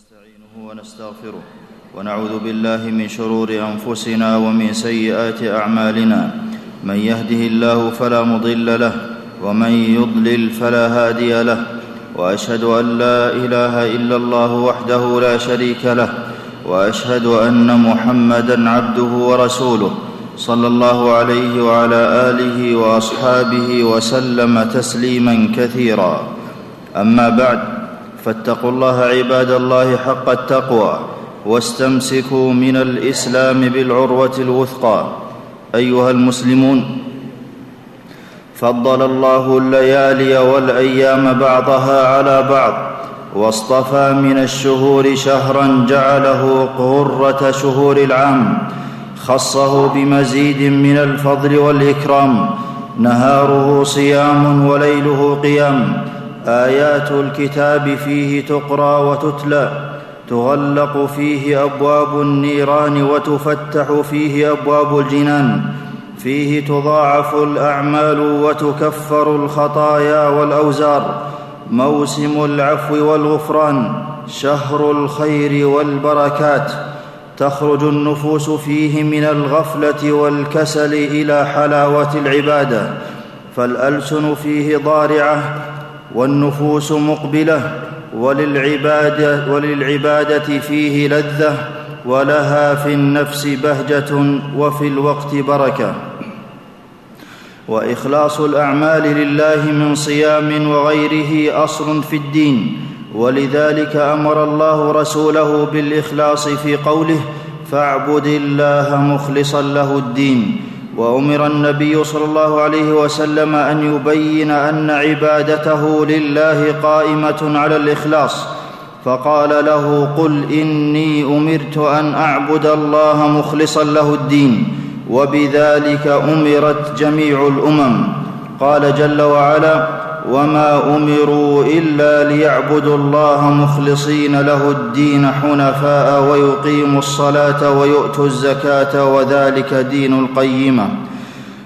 ونستعينه ونستغفره ونعوذ بالله من شرور أنفسنا ومن سيئات أعمالنا. من يهده الله فلا مضل له ومن يضلل فلا هادي له. وأشهد أن لا إله إلا الله وحده لا شريك له. وأشهد أن محمدا عبده ورسوله صلى الله عليه وعلى آله وأصحابه وسلم تسليما كثيرا. أما بعد فاتقوا الله عباد الله حق التقوى واستمسكوا من الإسلام بالعروة الوثقى. أيها المسلمون فضل الله الليالي والأيام بعضها على بعض واصطفى من الشهور شهرا جعله غره شهور العام. خصه بمزيد من الفضل والإكرام نهاره صيام وليله قيام. آيات الكتاب فيه تقرى وتتلى تغلق فيه أبواب النيران وتفتح فيه أبواب الجنان فيه تضاعف الأعمال وتكفر الخطايا والأوزار موسم العفو والغفران شهر الخير والبركات تخرج النفوس فيه من الغفلة والكسل إلى حلاوة العبادة فالألسن فيه ضارعة والنفوس مقبلة وللعبادة, وللعبادة فيه لذة ولها في النفس بهجة وفي الوقت بركة. وإخلاص الأعمال لله من صيام وغيره أصل في الدين ولذلك أمر الله رسوله بالإخلاص في قوله فاعبد الله مخلصا له الدين وأمر النبي صلى الله عليه وسلم أن يبين أن عبادته لله قائمة على الإخلاص فقال له قل إني أمرت أن أعبد الله مخلصا له الدين وبذلك أمرت جميع الأمم. قال جل وعلا وما امروا الا ليعبدوا الله مخلصين له الدين حنفاء ويقيموا الصلاه ويؤتوا الزكاه وذلك دين القيمه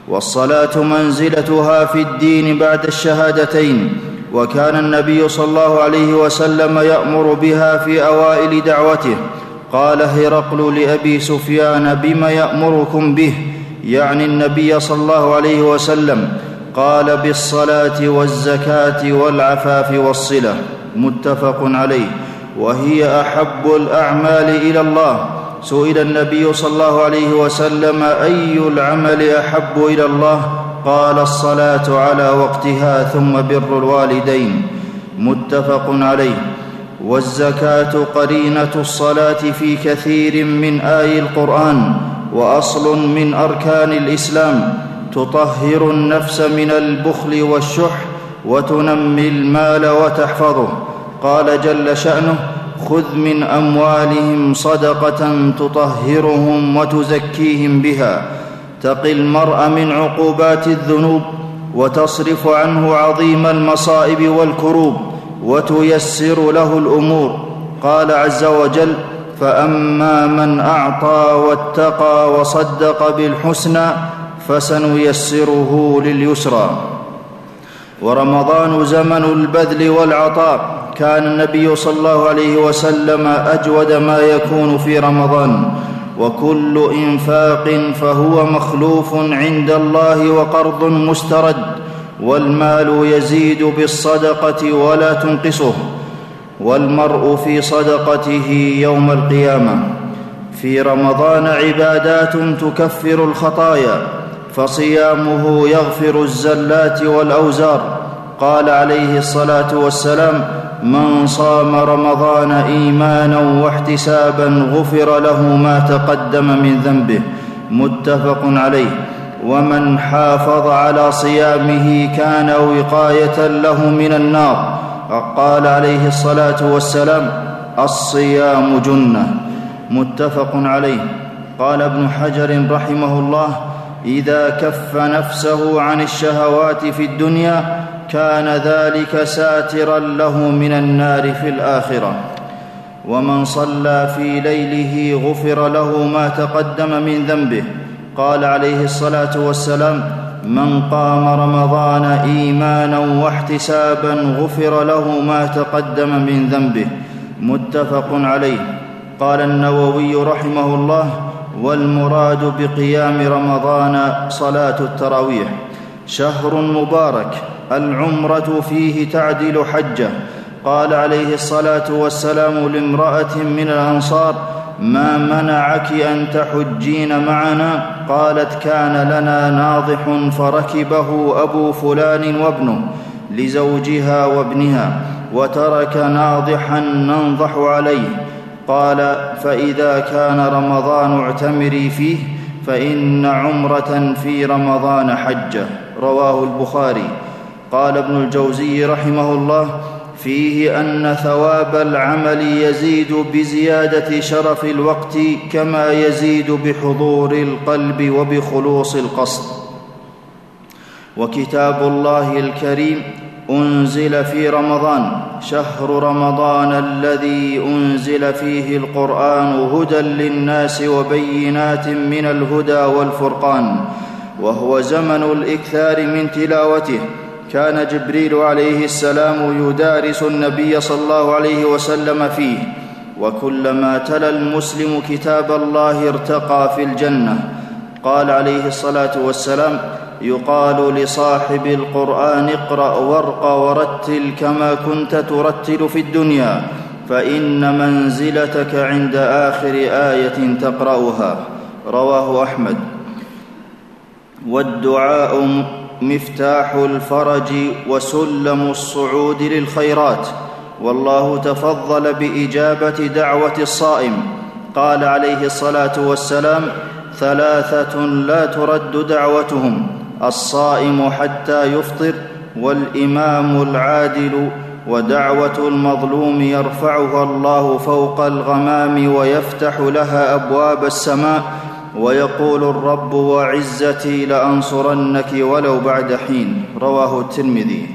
والصلاه منزلتها في الدين بعد الشهادتين وكان النبي صلى الله عليه وسلم يامر بها في اوائل دعوته قال هرقل لابي سفيان بم يامركم به يعني النبي صلى الله عليه وسلم قال بالصلاة والزكاة والعفاف والصلة متفق عليه وهي أحب الأعمال إلى الله. سئل النبي صلى الله عليه وسلم أي العمل أحب إلى الله؟ قال الصلاة على وقتها ثم بر الوالدين متفق عليه. والزكاة قرينة الصلاة في كثير من اي القرآن وأصل من أركان الإسلام. تطهر النفس من البخل والشح وتنمي المال وتحفظه. قال جل شأنه خذ من أموالهم صدقة تطهرهم وتزكيهم بها. تقي المرء من عقوبات الذنوب وتصرف عنه عظيم المصائب والكروب وتيسر له الأمور. قال عز وجل فأما من أعطى واتقى وصدق بالحسنى فسنيسره لليسرى. ورمضان زمن البذل والعطاء. كان النبي صلى الله عليه وسلم أجود ما يكون في رمضان. وكل إنفاق فهو مخلوف عند الله وقرض مسترد. والمال يزيد بالصدقة ولا تنقصه. والمرء في صدقته يوم القيامة. في رمضان عبادات تكفر الخطايا. فصيامه يغفر الزلات والأوزار. قال عليه الصلاة والسلام من صام رمضان إيمانا واحتسابا غفر له ما تقدم من ذنبه. متفق عليه. ومن حافظ على صيامه كان وقاية له من النار. قال عليه الصلاة والسلام الصيام جنة. متفق عليه. قال ابن حجر رحمه الله إذا كف نفسه عن الشهوات في الدنيا كان ذلك ساترا له من النار في الآخرة. ومن صلى في ليله غفر له ما تقدم من ذنبه. قال عليه الصلاة والسلام من قام رمضان ايمانا واحتسابا غفر له ما تقدم من ذنبه. متفق عليه. قال النووي رحمه الله والمراد بقيام رمضان صلاة التراويح. شهر مبارك العمرة فيه تعدل حجة. قال عليه الصلاة والسلام لامرأة من الأنصار ما منعك أن تحجين معنا؟ قالت كان لنا ناضح فركبه أبو فلان وابنه لزوجها وابنها وترك ناضحا ننضح عليه. قال فإذا كان رمضان اعتمري فيه فإن عمرة في رمضان حجة. رواه البخاري. قال ابن الجوزي رحمه الله فيه أن ثواب العمل يزيد بزيادة شرف الوقت كما يزيد بحضور القلب وبخلوص القصد. وكتاب الله الكريم أنزل في رمضان شهر رمضان الذي أنزل فيه القرآن هدى للناس وبينات من الهدى والفرقان وهو زمن الإكثار من تلاوته. كان جبريل عليه السلام يدارس النبي صلى الله عليه وسلم فيه وكلما تلا المسلم كتاب الله ارتقى في الجنة. قال عليه الصلاة والسلام يقال لصاحب القرآن اقرأ وارق ورتل كما كنت ترتل في الدنيا فإن منزلتك عند آخر آية تقرأها. رواه أحمد. والدعاء مفتاح الفرج وسلم الصعود للخيرات والله تفضل بإجابة دعوة الصائم. قال عليه الصلاة والسلام ثلاثة لا ترد دعوتهم. الصائم حتى يفطر والإمام العادل ودعوة المظلوم يرفعها الله فوق الغمام ويفتح لها أبواب السماء ويقول الرب وعزتي لأنصرنك ولو بعد حين. رواه الترمذي.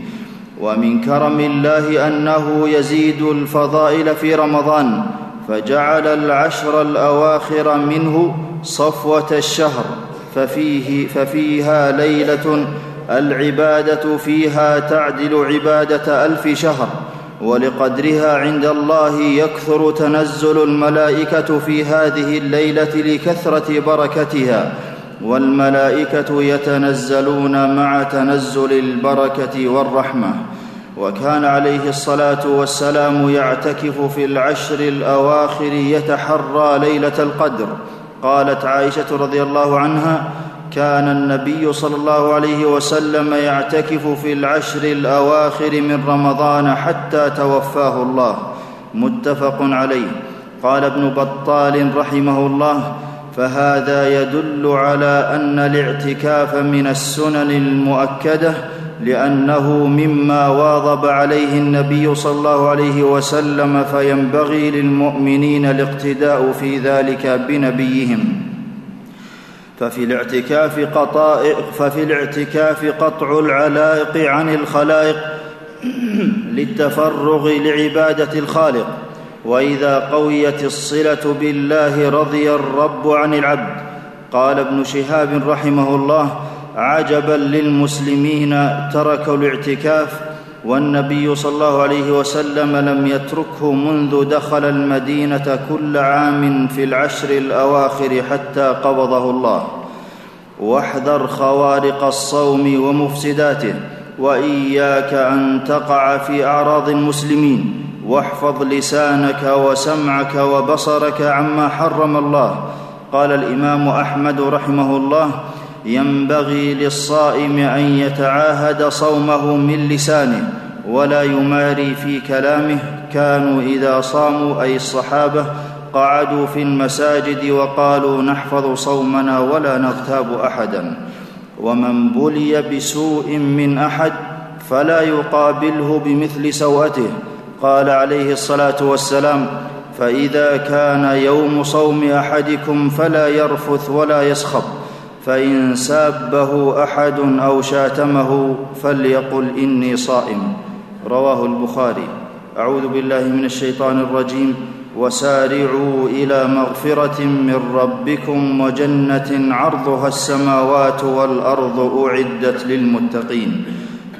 ومن كرم الله أنه يزيد الفضائل في رمضان فجعل العشر الأواخر منه صفوة الشهر. ففيه ففيها ليلة العبادة فيها تعدل عبادة ألف شهر ولقدرها عند الله يكثر تنزل الملائكة في هذه الليلة لكثرة بركتها والملائكة يتنزلون مع تنزل البركة والرحمة. وكان عليه الصلاة والسلام يعتكف في العشر الأواخر يتحرى ليلة القدر قالت عائشة رضي الله عنها كان النبي صلى الله عليه وسلم يعتكف في العشر الأواخر من رمضان حتى توفاه الله. متفق عليه. قال ابن بطال رحمه الله فهذا يدل على أن الاعتكاف من السنن المؤكدة لأنه مما واظب عليه النبي صلى الله عليه وسلم فينبغي للمؤمنين الاقتداء في ذلك بنبيهم. ففي الاعتكاف ففي الاعتكاف قطع العلائق عن الخلائق للتفرغ لعبادة الخالق. وإذا قويت الصلة بالله رضي الرب عن العبد قال ابن شهاب رحمه الله عجبا للمسلمين تركوا الاعتكاف والنبي صلى الله عليه وسلم لم يتركه منذ دخل المدينة كل عام في العشر الأواخر حتى قبضه الله. واحذر خوارق الصوم ومفسداته وإياك أن تقع في أعراض المسلمين. واحفظ لسانك وسمعك وبصرك عما حرم الله. قال الإمام أحمد رحمه الله ينبغي للصائم أن يتعاهد صومه من لسانه ولا يماري في كلامه كانوا إذا صاموا أي الصحابة قعدوا في المساجد وقالوا نحفظ صومنا ولا نغتاب أحدا. ومن بلي بسوء من أحد فلا يقابله بمثل سوءته. قال عليه الصلاة والسلام فإذا كان يوم صوم أحدكم فلا يرفث ولا يسخط. فإن سابه أحد أو شاتمه فليقل إني صائم. رواه البخاري. أعوذ بالله من الشيطان الرجيم. وسارعوا إلى مغفرة من ربكم وجنة عرضها السماوات والأرض أعدت للمتقين.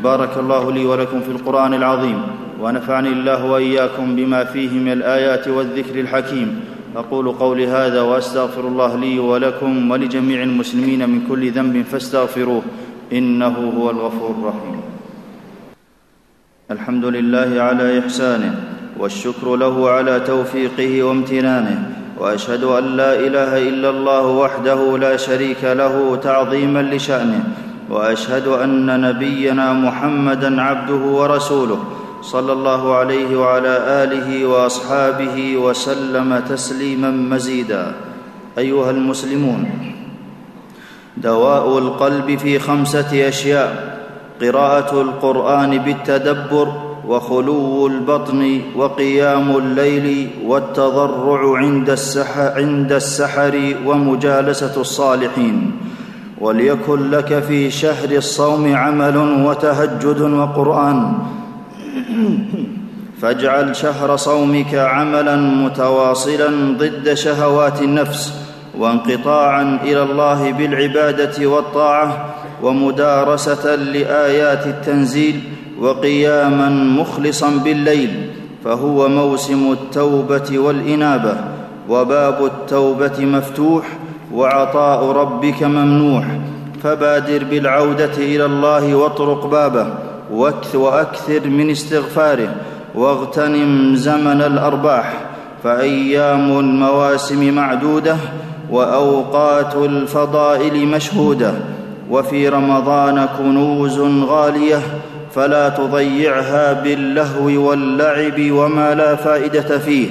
بارك الله لي ولكم في القرآن العظيم. ونفعني الله وإياكم بما فيه من الآيات والذكر الحكيم. أقول قولي هذا وأستغفر الله لي ولكم ولجميع المسلمين من كل ذنب فاستغفروه إنه هو الغفور الرحيم. الحمد لله على إحسانه والشكر له على توفيقه وامتنانه وأشهد أن لا إله إلا الله وحده لا شريك له تعظيما لشأنه وأشهد أن نبينا محمدا عبده ورسوله صلى الله عليه وعلى آله وأصحابه وسلم تسليما مزيدا. أيها المسلمون دواء القلب في خمسة أشياء قراءة القرآن بالتدبر وخلو البطن وقيام الليل والتضرع عند السحر, عند السحر ومجالسة الصالحين. وليكن لك في شهر الصوم عمل وتهجد وقرآن. فاجعل شهر صومك عملا متواصلا ضد شهوات النفس وانقطاعا إلى الله بالعبادة والطاعة ومدارسة لآيات التنزيل وقياما مخلصا بالليل فهو موسم التوبة والإنابة وباب التوبة مفتوح وعطاء ربك ممنوح فبادر بالعودة إلى الله واطرق بابه وأكثر من استغفاره واغتنم زمن الأرباح فأيام المواسم معدودة وأوقات الفضائل مشهودة وفي رمضان كنوز غالية فلا تضيعها باللهو واللعب وما لا فائدة فيه.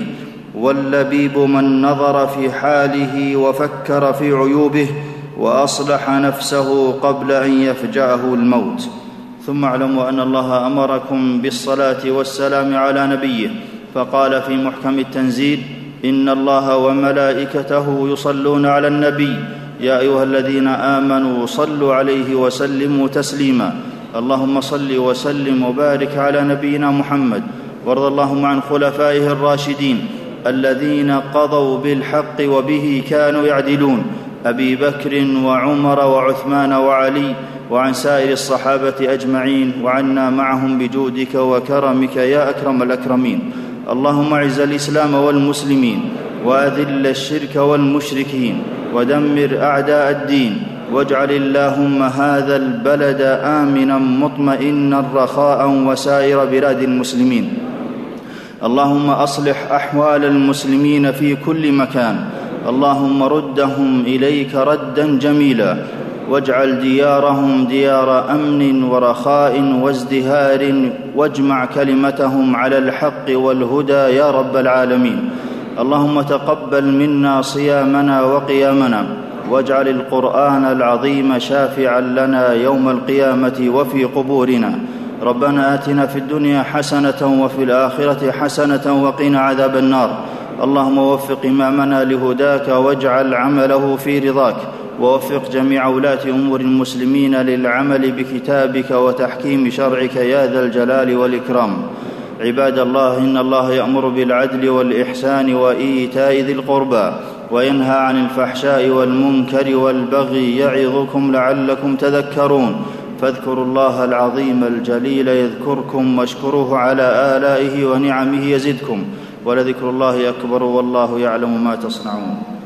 واللبيب من نظر في حاله وفكر في عيوبه وأصلح نفسه قبل أن يفجأه الموت. ثم اعلموا أن الله أمركم بالصلاة والسلام على نبيه فقال في محكم التنزيل إن الله وملائكته يصلون على النبي. يا أيها الذين آمنوا صلوا عليه وسلموا تسليما. اللهم صل وسلم وبارك على نبينا محمد. وارض اللهم عن خلفائه الراشدين الذين قضوا بالحق وبه كانوا يعدلون. أبي بكر وعمر وعثمان وعلي وعن سائر الصحابة أجمعين وعنا معهم بجودك وكرمك يا أكرم الأكرمين. اللهم أعز الإسلام والمسلمين وأذل الشرك والمشركين ودمر أعداء الدين واجعل اللهم هذا البلد آمنا مطمئنا رخاء وسائر بلاد المسلمين. اللهم أصلح أحوال المسلمين في كل مكان اللهم ردهم إليك ردا جميلا واجعل ديارهم ديار أمن ورخاء وازدهار واجمع كلمتهم على الحق والهدى يا رب العالمين. اللهم تقبل منا صيامنا وقيامنا واجعل القرآن العظيم شافعا لنا يوم القيامة وفي قبورنا. ربنا آتنا في الدنيا حسنة وفي الآخرة حسنة وقنا عذاب النار. اللهم وفق إمامنا لهداك واجعل عمله في رضاك ووفق جميع ولاة أمور المسلمين للعمل بكتابك وتحكيم شرعك يا ذا الجلال والإكرام. عباد الله إن الله يأمر بالعدل والإحسان وإيتاء ذي القربى وينهى عن الفحشاء والمنكر والبغي يعظكم لعلكم تذكرون. فاذكروا الله العظيم الجليل يذكركم واشكروه على آلائه ونعمه يزدكم. ولذكر الله أكبر والله يعلم ما تصنعون